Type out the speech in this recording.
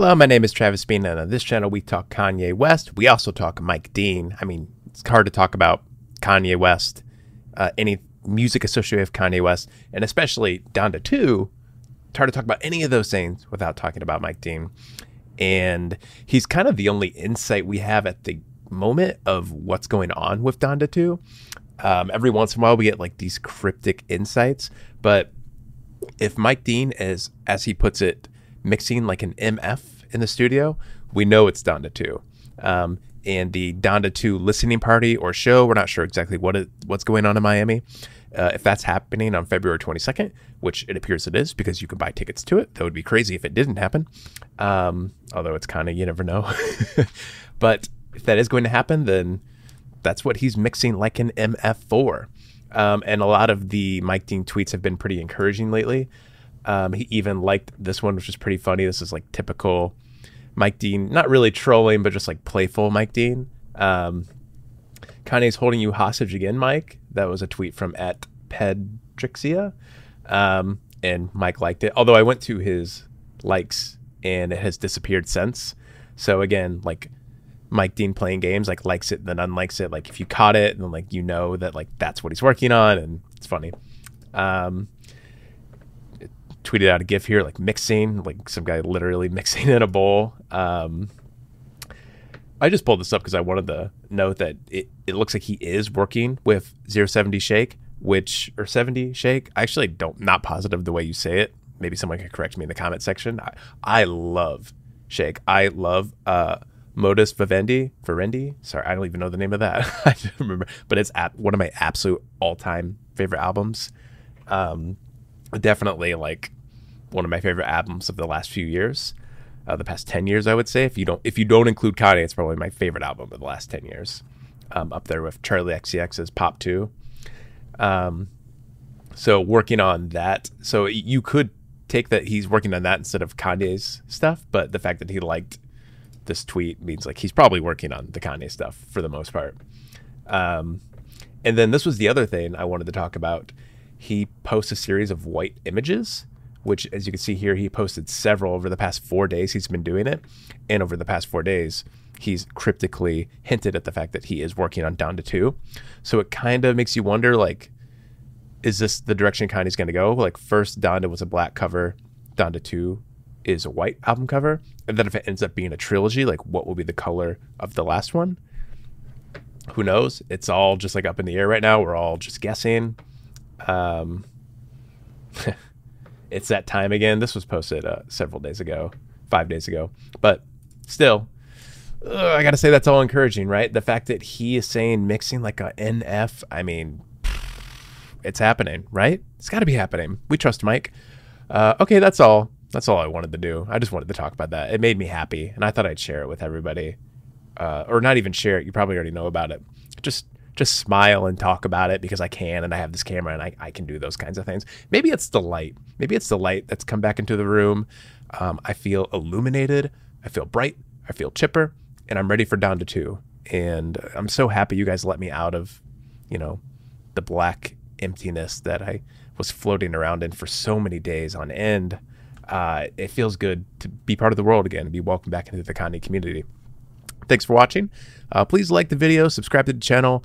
Hello, my name is Travis Bean, and on this channel we talk Kanye West. We also talk Mike Dean. I mean, it's hard to talk about Kanye West, uh, any music associated with Kanye West, and especially Donda 2. It's hard to talk about any of those things without talking about Mike Dean. And he's kind of the only insight we have at the moment of what's going on with Donda 2. Um, every once in a while, we get like these cryptic insights, but if Mike Dean is, as he puts it, mixing like an MF in the studio, we know it's Donda 2. Um, and the Donda 2 listening party or show, we're not sure exactly what it, what's going on in Miami. Uh, if that's happening on February 22nd, which it appears it is because you can buy tickets to it, that would be crazy if it didn't happen. Um, although it's kind of, you never know. but if that is going to happen, then that's what he's mixing like an MF4. Um, and a lot of the Mike Dean tweets have been pretty encouraging lately. Um, he even liked this one, which is pretty funny. This is like typical Mike Dean, not really trolling, but just like playful Mike Dean. Um, Kanye's holding you hostage again, Mike. That was a tweet from at Pedrixia. Um, and Mike liked it. Although I went to his likes and it has disappeared since. So again, like Mike Dean playing games, like likes it, then unlikes it. Like if you caught it, and like you know that like that's what he's working on, and it's funny. Um, tweeted out a gif here, like mixing, like some guy literally mixing in a bowl. Um, I just pulled this up because I wanted to note that it, it looks like he is working with 070 Shake, which or 70 Shake. I actually don't not positive the way you say it. Maybe someone could correct me in the comment section. I, I love Shake. I love uh, Modus Vivendi, Vivendi. Sorry, I don't even know the name of that. I don't remember, but it's at one of my absolute all-time favorite albums. Um, definitely like one of my favorite albums of the last few years, uh, the past ten years, I would say. If you don't, if you don't include Kanye, it's probably my favorite album of the last ten years. Um, up there with Charli XCX's Pop Two. Um, so working on that, so you could take that he's working on that instead of Kanye's stuff, but the fact that he liked this tweet means like he's probably working on the Kanye stuff for the most part. Um, and then this was the other thing I wanted to talk about. He posts a series of white images, which, as you can see here, he posted several over the past four days. He's been doing it, and over the past four days, he's cryptically hinted at the fact that he is working on Donda Two. So it kind of makes you wonder, like, is this the direction Kanye's going to go? Like, first Donda was a black cover, Donda Two is a white album cover, and then if it ends up being a trilogy, like what will be the color of the last one? Who knows? It's all just like up in the air right now. We're all just guessing. Um, it's that time again. This was posted uh, several days ago, five days ago, but still, ugh, I gotta say that's all encouraging, right? The fact that he is saying mixing like a NF. I mean, it's happening, right? It's got to be happening. We trust Mike. Uh, okay, that's all. That's all I wanted to do. I just wanted to talk about that. It made me happy, and I thought I'd share it with everybody, uh, or not even share it. You probably already know about it. Just just smile and talk about it because I can, and I have this camera, and I, I can do those kinds of things. Maybe it's the light. Maybe it's the light that's come back into the room. Um, I feel illuminated. I feel bright. I feel chipper, and I'm ready for Donda two. And I'm so happy you guys let me out of, you know, the black emptiness that I was floating around in for so many days on end uh, it feels good to be part of the world again and be welcomed back into the Kanye community. Thanks for watching. Uh, please like the video, subscribe to the channel,